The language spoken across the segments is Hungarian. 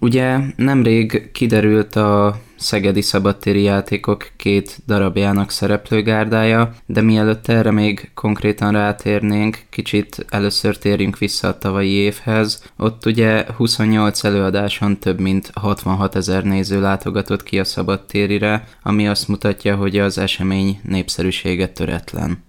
Ugye nemrég kiderült a Szegedi Szabadtéri Játékok két darabjának szereplőgárdája, de mielőtt erre még konkrétan rátérnénk, kicsit először térjünk vissza a tavalyi évhez. Ott ugye 28 előadáson több mint 66 ezer néző látogatott ki a szabadtérire, ami azt mutatja, hogy az esemény népszerűsége töretlen.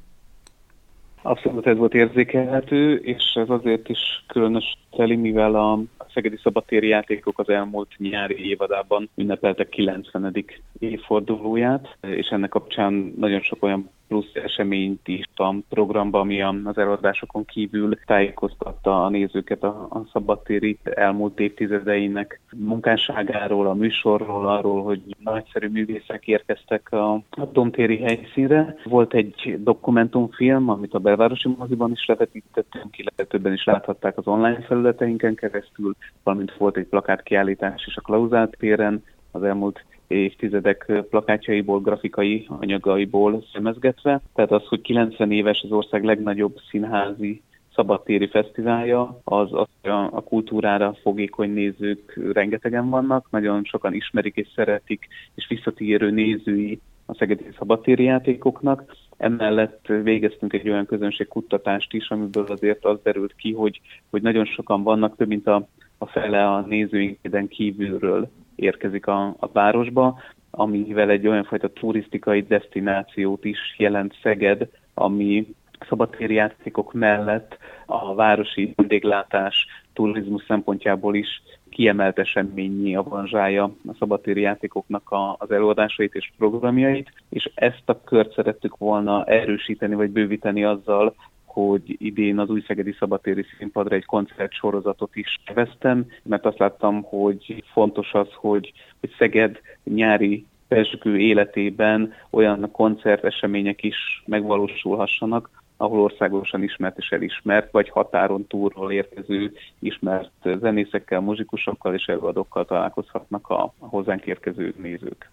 Abszolút ez volt érzékelhető, és ez azért is különös teli, mivel a Szegedi Szabadtéri Játékok az elmúlt nyári évadában ünnepeltek 90. évfordulóját, és ennek kapcsán nagyon sok olyan plusz eseményt is a programba, ami az előadásokon kívül tájékoztatta a nézőket a, a szabadtéri elmúlt évtizedeinek munkásságáról, a műsorról, arról, hogy nagyszerű művészek érkeztek a, a Domtéri helyszínre. Volt egy dokumentumfilm, amit a belvárosi moziban is levetítettünk, illetve többen is láthatták az online felületeinken keresztül, valamint volt egy plakátkiállítás is a Klauzált téren, az elmúlt évtizedek plakátjaiból, grafikai anyagaiból szemezgetve. Tehát az, hogy 90 éves az ország legnagyobb színházi szabadtéri fesztiválja, az, az a, a kultúrára fogékony nézők rengetegen vannak, nagyon sokan ismerik és szeretik, és visszatérő nézői a szegedi szabadtéri játékoknak. Emellett végeztünk egy olyan közönségkutatást is, amiből azért az derült ki, hogy, hogy nagyon sokan vannak, több mint a, a fele a nézőinkeden kívülről érkezik a, a városba, amivel egy olyan fajta turisztikai destinációt is jelent Szeged, ami szabadtéri játékok mellett a városi vendéglátás turizmus szempontjából is kiemelt eseményi avanzsája a szabadtéri játékoknak a, az előadásait és programjait, és ezt a kört szerettük volna erősíteni vagy bővíteni azzal, hogy idén az új Szegedi Szabatéri Színpadra egy koncert sorozatot is veztem, mert azt láttam, hogy fontos az, hogy, hogy Szeged nyári pesgő életében olyan koncertesemények is megvalósulhassanak, ahol országosan ismert és elismert, vagy határon túlról érkező ismert zenészekkel, muzsikusokkal és előadókkal találkozhatnak a hozzánk érkező nézők.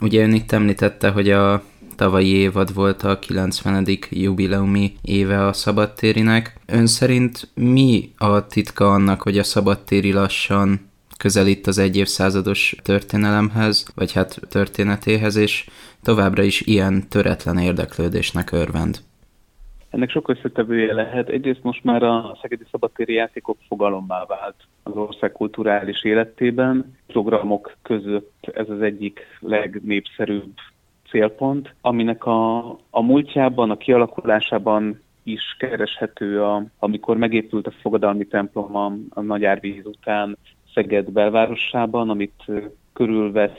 Ugye ön itt említette, hogy a tavalyi évad volt a 90. jubileumi éve a szabadtérinek. Ön szerint mi a titka annak, hogy a szabadtéri lassan közelít az egy évszázados történelemhez, vagy hát történetéhez, és továbbra is ilyen töretlen érdeklődésnek örvend? Ennek sok összetevője lehet. Egyrészt most már a Szegedi Szabadtéri Játékok fogalommá vált az ország kulturális életében. Programok között ez az egyik legnépszerűbb célpont, aminek a, a múltjában, a kialakulásában is kereshető, a, amikor megépült a fogadalmi templom a, a Nagy Árvíz után Szeged belvárosában, amit körülvesz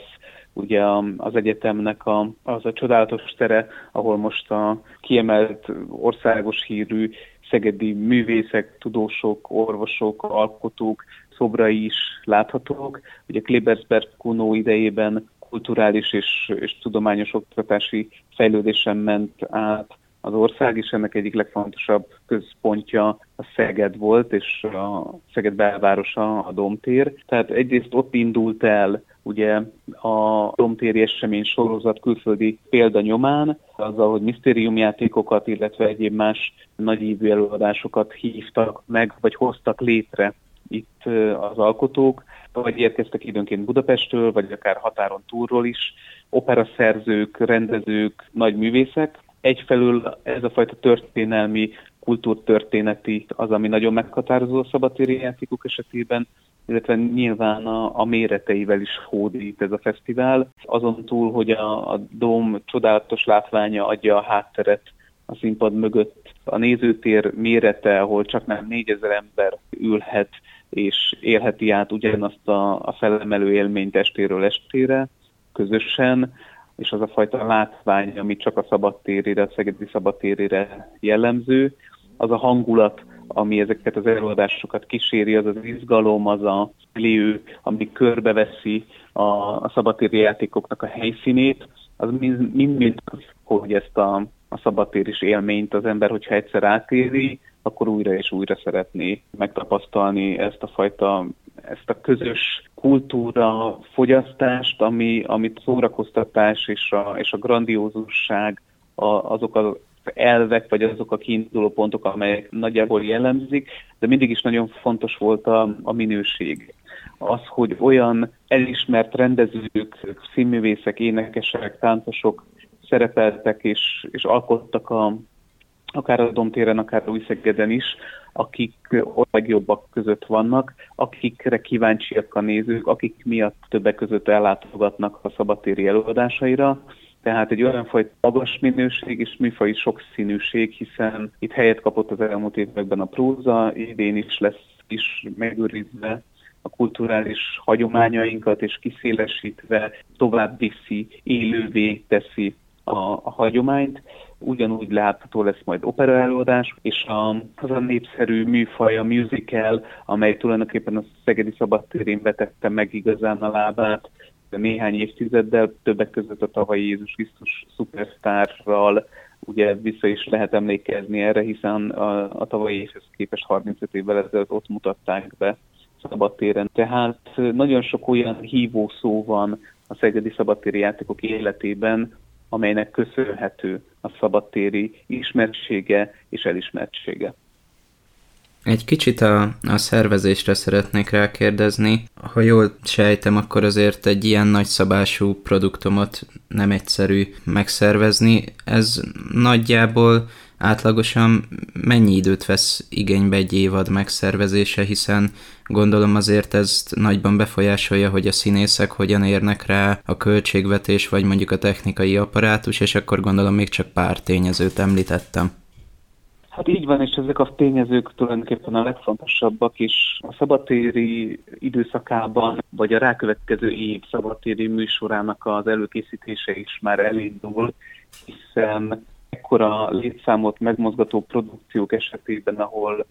ugye az egyetemnek a, az a csodálatos tere, ahol most a kiemelt országos hírű szegedi művészek, tudósok, orvosok, alkotók szobrai is láthatók. Ugye Klebersberg Kuno idejében kulturális és, és tudományos oktatási fejlődésen ment át az ország, és ennek egyik legfontosabb központja a Szeged volt, és a Szeged belvárosa, a Domtér. Tehát egyrészt ott indult el ugye a Domtéri esemény sorozat külföldi példa nyomán, azzal, hogy misztériumjátékokat, illetve egyéb más nagyívű előadásokat hívtak meg, vagy hoztak létre itt az alkotók, vagy érkeztek időnként Budapestről, vagy akár határon túlról is, operaszerzők, rendezők, nagy művészek. Egyfelől ez a fajta történelmi, kultúrtörténeti az, ami nagyon meghatározó a szabadtéri játékok esetében, illetve nyilván a, a méreteivel is hódít ez a fesztivál. Azon túl, hogy a, a Dóm csodálatos látványa adja a hátteret a színpad mögött, a nézőtér mérete, ahol csak nem 4000 ember ülhet, és élheti át ugyanazt a, a felemelő élményt estéről estére közösen, és az a fajta látvány, ami csak a szabadtérére, a szegedi szabadtérére jellemző, az a hangulat, ami ezeket az előadásokat kíséri, az az izgalom, az a liő, ami körbeveszi a, a szabadtéri játékoknak a helyszínét, az mind-mind, hogy ezt a, a szabadtéris élményt az ember, hogyha egyszer átéri, akkor újra és újra szeretné megtapasztalni ezt a fajta, ezt a közös kultúra fogyasztást, ami, amit szórakoztatás és a, és a grandiózusság, a, azok az elvek, vagy azok a kiinduló pontok, amelyek nagyjából jellemzik, de mindig is nagyon fontos volt a, a minőség. az, hogy olyan elismert rendezők, színművészek, énekesek, táncosok szerepeltek és, és alkottak a, akár a Domtéren, akár a Újszegeden is, akik a legjobbak között vannak, akikre kíváncsiak a nézők, akik miatt többek között ellátogatnak a szabadtéri előadásaira. Tehát egy olyan fajta magas minőség és műfai sokszínűség, hiszen itt helyet kapott az elmúlt években a próza, idén is lesz is megőrizve a kulturális hagyományainkat, és kiszélesítve tovább viszi, élővé teszi a, a hagyományt. Ugyanúgy látható lesz majd operaelőadás, és a, az a népszerű műfaj, a musical, amely tulajdonképpen a Szegedi Szabadtérén vetette meg igazán a lábát, néhány évtizeddel, többek között a tavalyi Jézus Krisztus szupersztárral, ugye vissza is lehet emlékezni erre, hiszen a, a tavalyi évhez képest 35 évvel ezelőtt ott mutatták be szabadtéren. Tehát nagyon sok olyan hívó szó van a szegedi szabadtéri játékok életében, amelynek köszönhető a szabadtéri ismertsége és elismertsége. Egy kicsit a, a szervezésre szeretnék rákérdezni. Ha jól sejtem, akkor azért egy ilyen nagyszabású produktumot nem egyszerű megszervezni. Ez nagyjából átlagosan mennyi időt vesz igénybe egy évad megszervezése, hiszen gondolom azért ezt nagyban befolyásolja, hogy a színészek hogyan érnek rá a költségvetés, vagy mondjuk a technikai apparátus, és akkor gondolom még csak pár tényezőt említettem. Hát így van, és ezek a tényezők tulajdonképpen a legfontosabbak is. A szabadtéri időszakában, vagy a rákövetkező év szabadtéri műsorának az előkészítése is már elindul, hiszen ekkora létszámot megmozgató produkciók esetében, ahol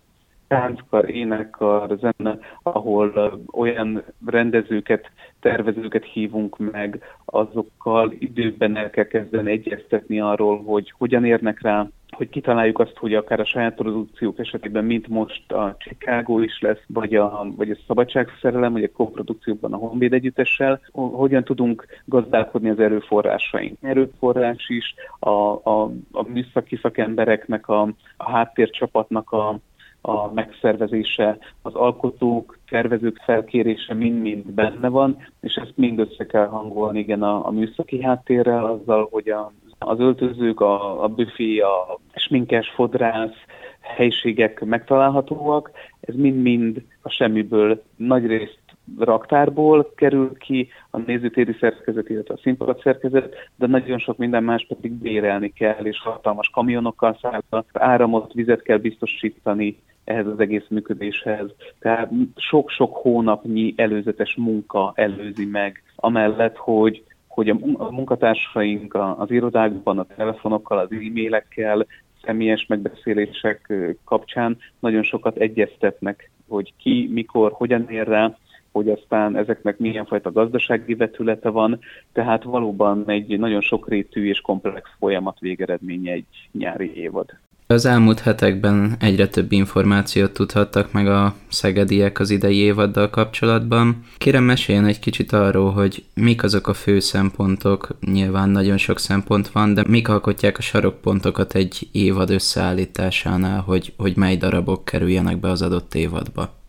tánckar, énekkar, zene, ahol olyan rendezőket, tervezőket hívunk meg, azokkal időben el kell kezdeni egyeztetni arról, hogy hogyan érnek rá hogy kitaláljuk azt, hogy akár a saját produkciók esetében, mint most a Chicago is lesz, vagy a, vagy a Szabadságszerelem, vagy a koprodukciókban a Honvéd együttessel, hogyan tudunk gazdálkodni az erőforrásaink. Erőforrás is a, a, a műszaki szakembereknek, a, a háttércsapatnak a, a megszervezése, az alkotók, tervezők felkérése mind-mind benne van, és ezt mind össze kell hangolni igen a, a műszaki háttérrel, azzal, hogy a az öltözők, a, a büfé, a sminkes, fodrász, helységek megtalálhatóak. Ez mind-mind a semmiből nagyrészt raktárból kerül ki a nézőtéri szerkezet, illetve a színpad szerkezet, de nagyon sok minden más pedig bérelni kell, és hatalmas kamionokkal szállva áramot, vizet kell biztosítani ehhez az egész működéshez. Tehát sok-sok hónapnyi előzetes munka előzi meg, amellett, hogy hogy a munkatársaink az irodákban, a telefonokkal, az e-mailekkel, személyes megbeszélések kapcsán nagyon sokat egyeztetnek, hogy ki, mikor, hogyan ér rá, hogy aztán ezeknek milyen fajta gazdasági vetülete van, tehát valóban egy nagyon sokrétű és komplex folyamat végeredménye egy nyári évad. Az elmúlt hetekben egyre több információt tudhattak meg a szegediek az idei évaddal kapcsolatban. Kérem meséljen egy kicsit arról, hogy mik azok a fő szempontok, nyilván nagyon sok szempont van, de mik alkotják a sarokpontokat egy évad összeállításánál, hogy, hogy mely darabok kerüljenek be az adott évadba.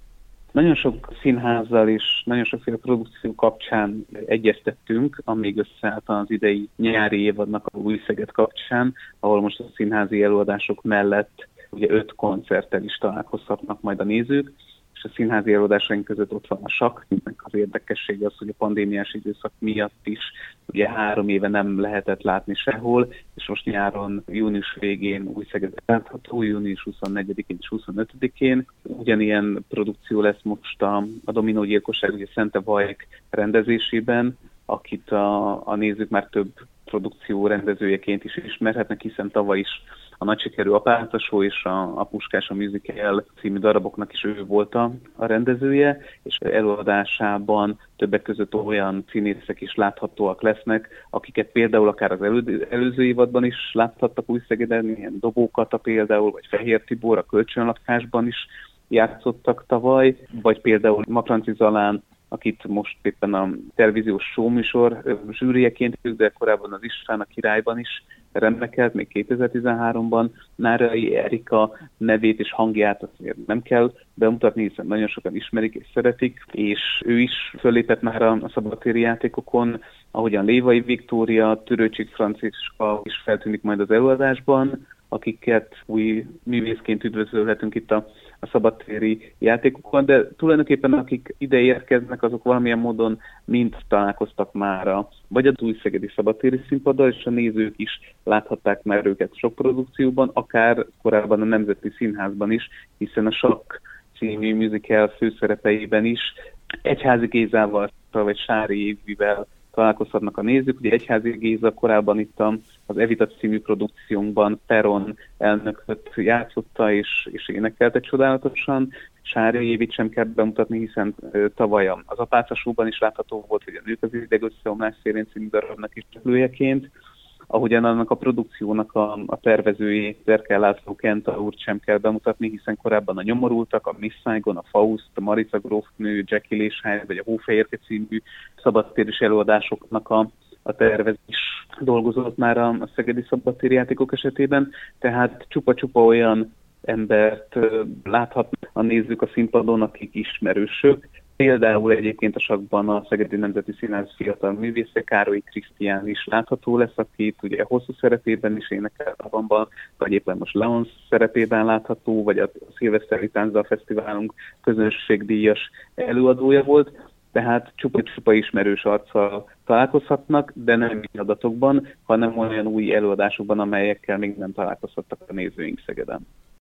Nagyon sok színházzal és nagyon sokféle produkció kapcsán egyeztettünk, amíg összeállt az idei nyári évadnak a új Szeged kapcsán, ahol most a színházi előadások mellett ugye öt koncerttel is találkozhatnak majd a nézők és a színházi előadásaink között ott van a sakk, aminek az érdekessége az, hogy a pandémiás időszak miatt is ugye három éve nem lehetett látni sehol, és most nyáron, június végén új Szeged látható, június 24-én és 25-én. Ugyanilyen produkció lesz most a, a Dominó gyilkosság, ugye Szente Vajk rendezésében, akit a, a nézők már több produkció rendezőjeként is ismerhetnek, hiszen tavaly is a nagy sikerű apátosó és a, a Puskás a Musical című daraboknak is ő volt a, a rendezője, és előadásában többek között olyan színészek is láthatóak lesznek, akiket például akár az elő, előző évadban is láthattak új Szegeden, ilyen Dobókata például, vagy Fehér Tibor a kölcsönlakásban is játszottak tavaly, vagy például Makranci Zalán akit most éppen a televíziós showműsor zsűrieként, de korábban az István a királyban is remekelt még 2013-ban. Nárai Erika nevét és hangját azért nem kell bemutatni, hiszen nagyon sokan ismerik és szeretik, és ő is fölépett már a szabadtéri játékokon, ahogyan Lévai Viktória, Törőcsik Franciska is feltűnik majd az előadásban, akiket új művészként üdvözölhetünk itt a, a szabadtéri játékokon, de tulajdonképpen akik ide érkeznek, azok valamilyen módon mind találkoztak már a, vagy az új szegedi szabadtéri színpaddal, és a nézők is láthatták már őket sok produkcióban, akár korábban a Nemzeti Színházban is, hiszen a Sakk című musical főszerepeiben is Egyházi Gézával vagy Sári Évvivel találkozhatnak a nézők. Ugye Egyházi Géza korábban itt az Evita című produkciónkban Peron elnököt játszotta és, és énekelte csodálatosan. Sári Évit sem kell bemutatni, hiszen tavaly az Apácasóban is látható volt, hogy a Nők az idegösszeomlás szélén című darabnak is lőjeként ahogyan annak a produkciónak a, a tervezőjét, Zerkel László Kenta úr sem kell bemutatni, hiszen korábban a Nyomorultak, a Miss Saigon, a Faust, a Marica Grófnő, Jackie Léshely, vagy a Hófehérke című szabadtéris előadásoknak a, a tervezés dolgozott már a, a szegedi szabadtéri játékok esetében, tehát csupa-csupa olyan embert láthat a nézők a színpadon, akik ismerősök, Például egyébként a sakban a Szegedi Nemzeti Színház fiatal művésze Károly Krisztián is látható lesz, akit ugye hosszú szerepében is énekel abban, vagy éppen most Leons szerepében látható, vagy a Szilveszteri Tánza Fesztiválunk közönségdíjas előadója volt tehát csupa-csupa ismerős arccal találkozhatnak, de nem így adatokban, hanem olyan új előadásokban, amelyekkel még nem találkozhattak a nézőink Szegeden.